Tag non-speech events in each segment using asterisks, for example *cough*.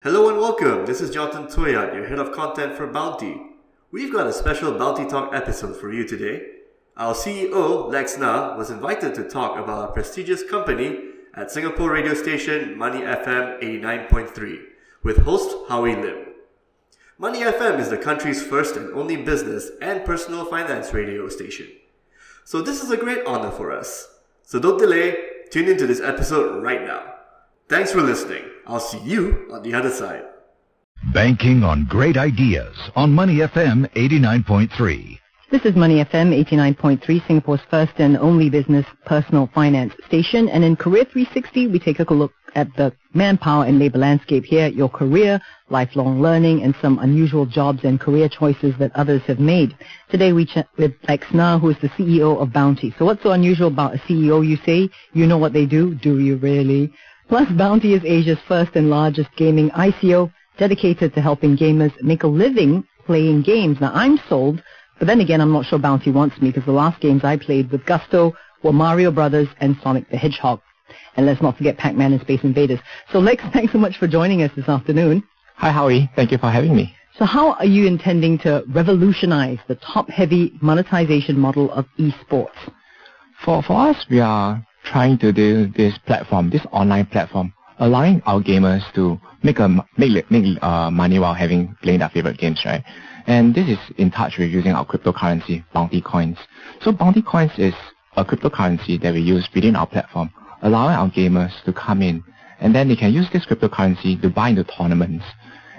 Hello and welcome. This is Jonathan Toyat, your head of content for Bountie. We've got a special Bountie Talk episode for you today. Our CEO, Lex Na, was invited to talk about a prestigious company at Singapore radio station Money FM 89.3 with host Howie Lim. Money FM is the country's first and only business and personal finance radio station. So this is a great honor for us. So don't delay, tune into this episode right now. Thanks for listening. I'll see you on the other side. Banking on great ideas on Money FM 89.3. This is Money FM 89.3, Singapore's first and only business personal finance station. And in Career 360, we take a look at the manpower and labor landscape here, your career, lifelong learning, and some unusual jobs and career choices that others have made. Today we chat with Lex Na, who is the CEO of Bountie. So what's so unusual about a CEO, you say? You know what they do? Do you really? Plus, Bountie is Asia's first and largest gaming ICO dedicated to helping gamers make a living playing games. Now, I'm sold but then again, I'm not sure Bountie wants me because the last games I played with Gusto were Mario Brothers and Sonic the Hedgehog. And let's not forget Pac-Man and Space Invaders. So Lex, *laughs* thanks so much for joining us this afternoon. Hi Howie, thank you for having me. So how are you intending to revolutionize the top-heavy monetization model of esports? For, for us, we are trying to do this platform, this online platform, allowing our gamers to make a make, make uh, money while having playing their favorite games, right? And this is in touch with using our cryptocurrency, Bountie Coins. So Bountie Coins is a cryptocurrency that we use within our platform, allowing our gamers to come in and then they can use this cryptocurrency to buy into tournaments.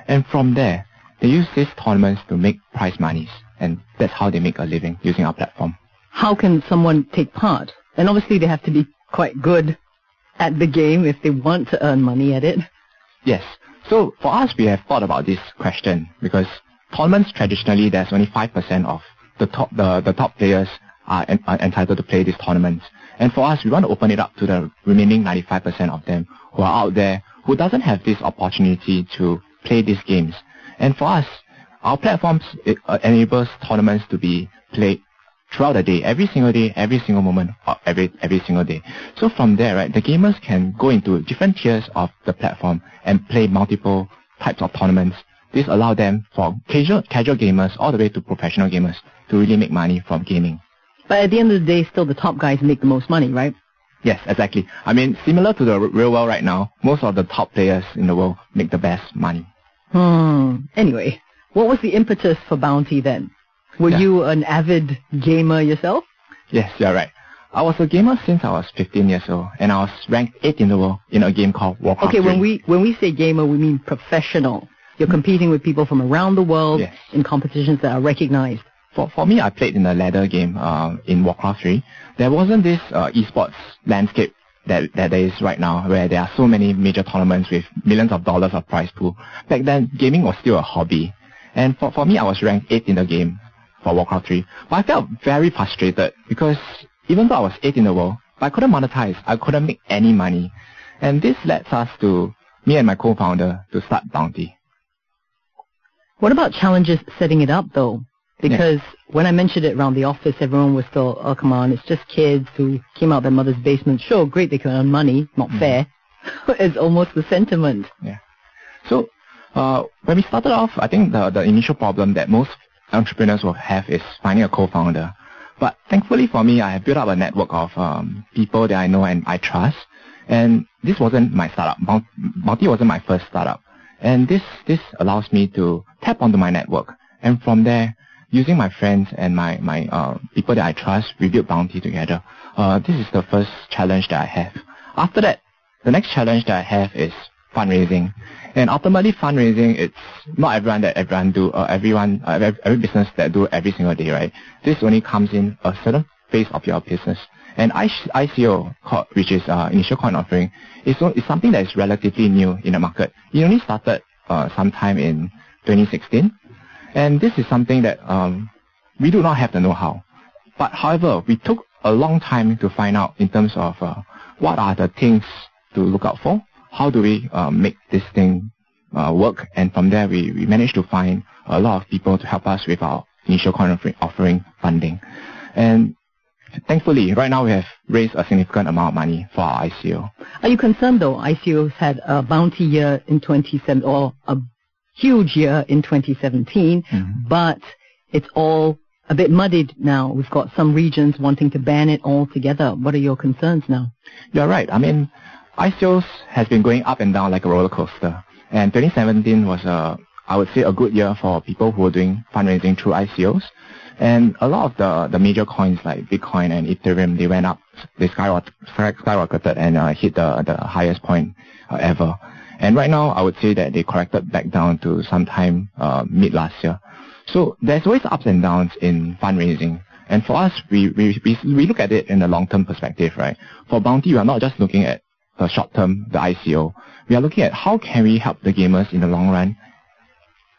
And from there, they use these tournaments to make prize monies. And that's how they make a living using our platform. How can someone take part? And obviously they have to be quite good at the game if they want to earn money at it. Yes. So for us, we have thought about this question because tournaments traditionally there's only 5% of the top the, the top players are, en- are entitled to play these tournaments. And for us, we want to open it up to the remaining 95% of them who are out there who doesn't have this opportunity to play these games. And for us, our platforms uh, enables tournaments to be played throughout the day, every single day, every single moment, every every single day. So from there, right, the gamers can go into different tiers of the platform and play multiple types of tournaments this allows them for casual, casual gamers all the way to professional gamers to really make money from gaming. But at the end of the day, still the top guys make the most money, right? Yes, exactly. I mean, similar to the real world right now, most of the top players in the world make the best money. Hmm. Anyway, what was the impetus for Bountie then? Were yeah. you an avid gamer yourself? Yes, you're right. I was a gamer since I was 15 years old, and I was ranked 8th in the world in a game called Warcraft. Okay, 3. when we when we say gamer, we mean professional. You're competing with people from around the world yes. in competitions that are recognized. For, for me, I played in a ladder game uh, in Warcraft 3. There wasn't this uh, esports landscape that, that there is right now, where there are so many major tournaments with millions of dollars of prize pool. Back then, gaming was still a hobby. And for, for me, I was ranked 8th in the game for Warcraft 3. But I felt very frustrated because even though I was 8th in the world, I couldn't monetize. I couldn't make any money. And this led us to, me and my co-founder, to start Bountie. What about challenges setting it up though? Because yeah. when I mentioned it around the office, everyone was still, oh come on, it's just kids who came out their mother's basement. Sure, great, they can earn money, not mm. fair. *laughs* it's almost the sentiment. Yeah. So uh, when we started off, I think the the initial problem that most entrepreneurs will have is finding a co-founder. But thankfully for me, I have built up a network of um, people that I know and I trust. And this wasn't my startup. Bountie wasn't my first startup. And this, this allows me to tap onto my network. And from there, using my friends and my, my uh, people that I trust, we build Bountie together. Uh, this is the first challenge that I have. After that, the next challenge that I have is fundraising. And ultimately, fundraising, it's not everyone that everyone do, uh, everyone, uh, every, every business that do every single day, right? This only comes in a certain phase of your business. And ICO, which is uh, initial coin offering, is, is something that is relatively new in the market. It only started uh, sometime in 2016. And this is something that um, we do not have the know-how. But however, we took a long time to find out in terms of uh, what are the things to look out for, how do we uh, make this thing uh, work, and from there we, we managed to find a lot of people to help us with our initial coin offering funding. And thankfully, right now we have raised a significant amount of money for our ICO. Are you concerned though? ICOs had a bounty year in 2017 or a huge year in 2017, Mhm. but it's all a bit muddied now. We've got some regions wanting to ban it altogether. What are your concerns now? You're right. I mean, ICOs has been going up and down like a roller coaster. And 2017 was a, I would say, a good year for people who are doing fundraising through ICOs. And a lot of the, the major coins like Bitcoin and Ethereum, they went up, they skyrocket, skyrocketed and uh, hit the, the highest point uh, ever. And right now, I would say that they corrected back down to sometime uh, mid last year. So there's always ups and downs in fundraising. And for us, we, we, we, we look at it in a long-term perspective, right? For Bounty, we are not just looking at the short-term, the ICO. We are looking at how can we help the gamers in the long run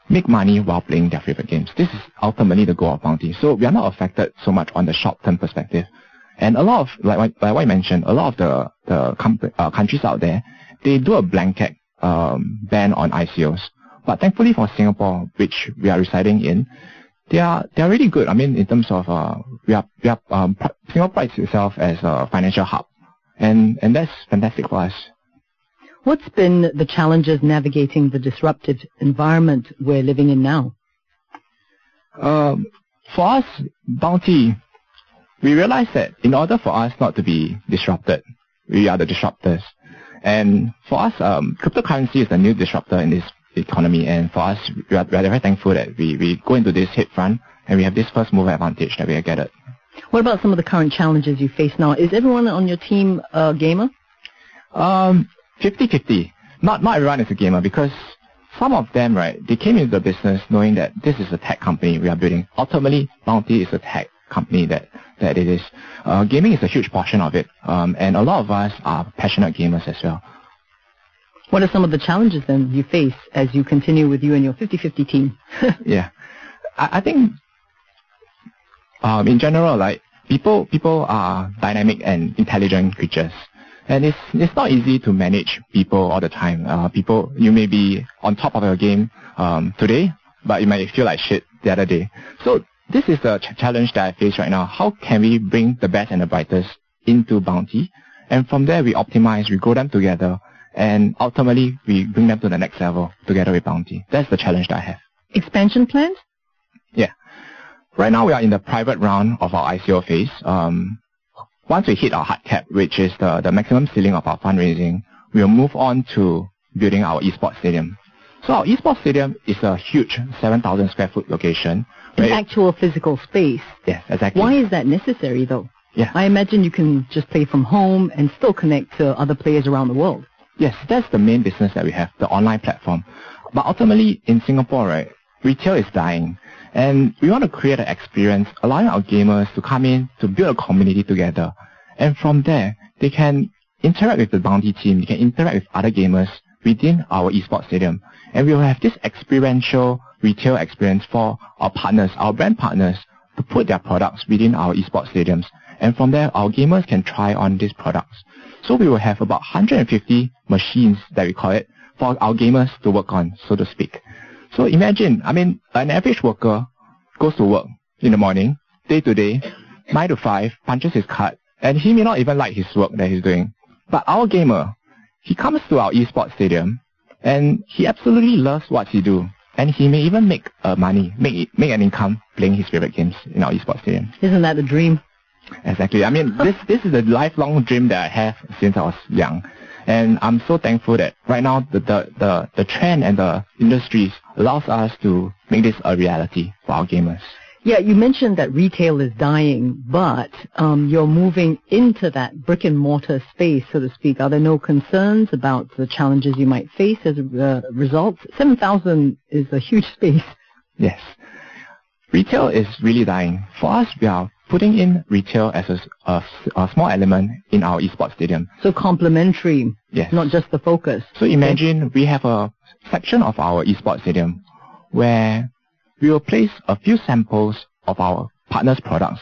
make money while playing their favorite games. This is ultimately the goal of Bountie. So we are not affected so much on the short-term perspective. And a lot of, like, like what I mentioned, a lot of the, the com- uh, countries out there, they do a blanket um, ban on ICOs. But thankfully for Singapore, which we are residing in, they are they are really good. I mean, in terms of uh, we are we are um, Singapore prides itself as a financial hub, and and that's fantastic for us. What's been the challenges navigating the disruptive environment we're living in now? Um, for us, Bountie, we realize that in order for us not to be disrupted, we are the disruptors. And for us, um, cryptocurrency is a new disruptor in this economy. And for us, we are, we are very thankful that we, we go into this head front and we have this first mover advantage that we have gathered. What about some of the current challenges you face now? Is everyone on your team a gamer? Um, 50-50. Not, not everyone is a gamer because some of them, right, they came into the business knowing that this is a tech company we are building. Ultimately, Bountie is a tech company that, that it is. Uh, gaming is a huge portion of it. Um, and a lot of us are passionate gamers as well. What are some of the challenges then you face as you continue with you and your 50-50 team? *laughs* yeah. I, I think um, in general, like people people are dynamic and intelligent creatures. And it's it's not easy to manage people all the time. Uh, people you may be on top of your game um, today, but you might feel like shit the other day. So this is the ch- challenge that I face right now. How can we bring the best and the brightest into Bountie? And from there we optimize, we grow them together, and ultimately we bring them to the next level together with Bountie. That's the challenge that I have. Expansion plans? Yeah. Right now we are in the private round of our ICO phase. Um, once we hit our hard cap, which is the, the maximum ceiling of our fundraising, we will move on to building our esports stadium. So our esports stadium is a huge 7,000 square foot location. An where- actual physical space. yes, exactly. Why is that necessary though? Yeah. I imagine you can just play from home and still connect to other players around the world. Yes, that's the main business that we have, the online platform. But ultimately, in Singapore, right, retail is dying. And we want to create an experience allowing our gamers to come in to build a community together. And from there, they can interact with the Bountie team, they can interact with other gamers within our esports stadium. And we will have this experiential retail experience for our partners, our brand partners, to put their products within our esports stadiums. And from there, our gamers can try on these products. So we will have about 150 machines that we call it for our gamers to work on, so to speak. So imagine, I mean, an average worker goes to work in the morning, day to day, 9 to 5, punches his card, and he may not even like his work that he's doing. But our gamer, he comes to our esports stadium, and he absolutely loves what he do. And he may even make uh, money, make, make an income playing his favorite games in our esports stadium. Isn't that the dream? Exactly. I mean, this this is a lifelong dream that I have since I was young, and I'm so thankful that right now the the the, the trend and the industries allows us to make this a reality for our gamers. Yeah, you mentioned that retail is dying, but um, you're moving into that brick and mortar space, so to speak. Are there no concerns about the challenges you might face as a uh, result? 7,000 is a huge *laughs* space. Yes, retail is really dying. For us, we are putting in retail as a small element in our esports stadium. So complementary, Yes. not just the focus. So imagine we have a section of our esports stadium where we will place a few samples of our partners' products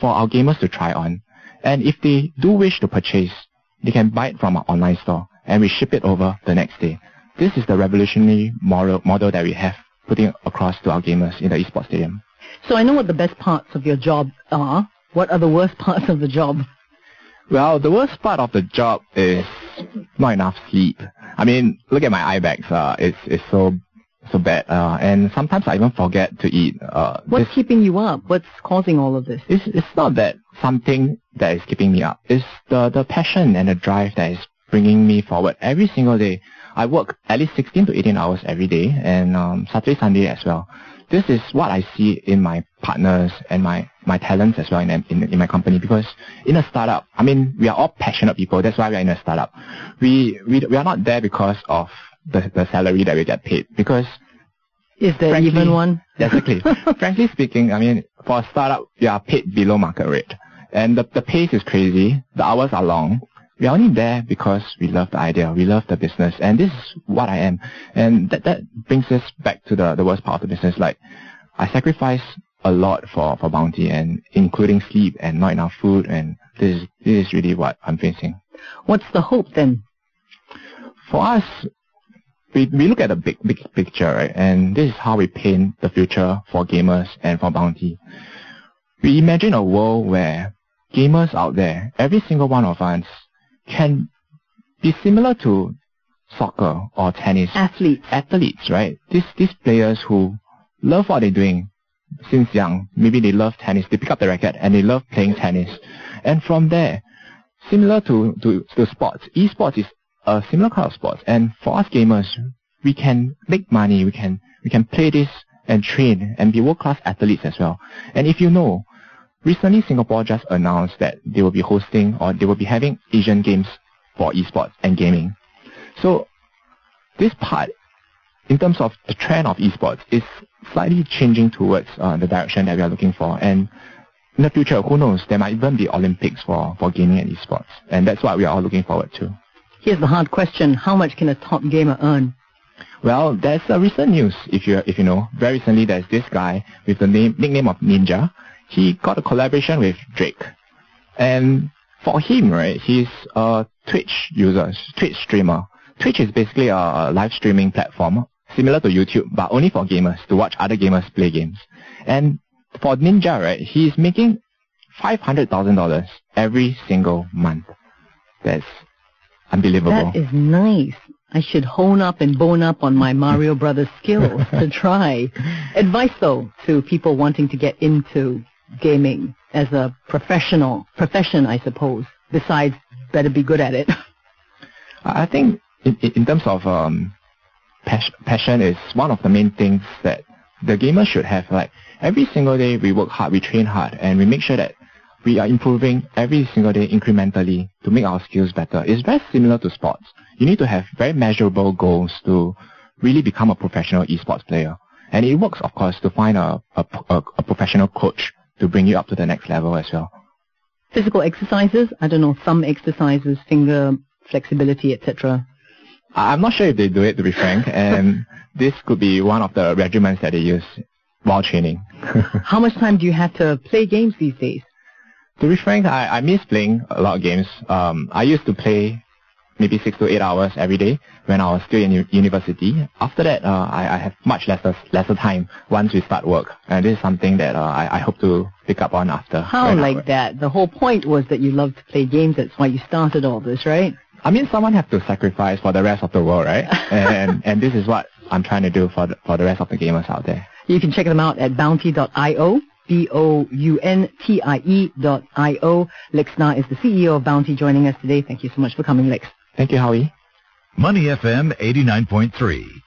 for our gamers to try on. And if they do wish to purchase, they can buy it from our online store and we ship it over the next day. This is the revolutionary model, model that we have putting across to our gamers in the esports stadium. So I know what the best parts of your job are. What are the worst *laughs* parts of the job? Well, the worst part of the job is not enough sleep. I mean, look at my eye bags. Uh, it's it's so so bad. Uh, and sometimes I even forget to eat. Uh, What's this- keeping you up? What's causing all of this? it's it's not that something that is keeping me up. It's the the passion and the drive that is bringing me forward every single day. I work at least 16 to 18 hours every day, and um, Saturday, Sunday as well. This is what I see in my partners and my my talents as well in, in in my company. Because in a startup, I mean, we are all passionate people. That's why we are in a startup. We we we are not there because of the the salary that we get paid. Because Is there Frankly- even one? *laughs* Exactly. *laughs* Frankly speaking, I mean, for a startup, you are paid below market rate. And the, the pace is crazy. The hours are long. We are only there because we love the idea. We love the business. And this is what I am. And that, that brings us back to the, the worst part of the business. Like, I sacrifice a lot for, for Bountie and including sleep and not enough food. And this is, this is really what I'm facing. What's the hope then? For us, we, we look at the big, big picture, right? And this is how we paint the future for gamers and for Bountie. We imagine a world where gamers out there, every single one of us, can be similar to soccer or tennis Athletes. athletes, right? These these players who love what they're doing since young. Maybe they love tennis. They pick up the racket and they love playing tennis. And from there, similar to, to, to sports, esports is a similar kind of sports. And for us gamers, we can make money. We can we can play this and train and be world class athletes as well. And if you know, recently Singapore just announced that they will be hosting or they will be having Asian Games for esports and gaming. So this part, in terms of the trend of esports, is slightly changing towards uh, the direction that we are looking for. And in the future, who knows, there might even be Olympics for, for gaming and esports. And that's what we are all looking forward to. Here's the hard question. How much can a top gamer earn? Well, there's a recent news, if you if you know. Very recently, there's this guy with the name nickname of Ninja. He got a collaboration with Drake, and for him, right, he's a Twitch user, Twitch streamer. Twitch is basically a live streaming platform similar to YouTube, but only for gamers to watch other gamers play games. And for Ninja, right, he's making five hundred thousand dollars every single month. That's unbelievable. That is nice. I should hone up and bone up on my Mario Brothers skills to *laughs* try. Advice though to people wanting to get into gaming as a professional profession, I suppose. Besides, better be good at it. *laughs* I think in, in terms of um, pas- passion is one of the main things that the gamer should have. Like every single day we work hard, we train hard, and we make sure that we are improving every single day incrementally to make our skills better. It's very similar to sports. You need to have very measurable goals to really become a professional esports player. And it works, of course, to find a, a, a professional coach to bring you up to the next level as well. Physical exercises, I don't know, thumb exercises, finger flexibility, etc. I'm not sure if they do it, to be frank, *laughs* and this could be one of the regimens that they use while training. *laughs* How much time do you have to play games these days? to be frank, I, I miss playing a lot of games. Um, I used to play maybe six to eight hours every day when I was still in u- university. After that, uh, I, I have much lesser lesser time once we start work, and this is something that uh, I, I hope to pick up on after. How like that? The whole point was that you love to play games. That's why you started all this, right? I mean, someone have to sacrifice for the rest of the world, right? *laughs* and and this is what I'm trying to do for the, for the rest of the gamers out there. You can check them out at bountie.io, B-O-U-N-T-I-E dot I-O. Lex Na is the CEO of Bountie joining us today. Thank you so much for coming, Lex. Thank you, Howie. Money FM 89.3.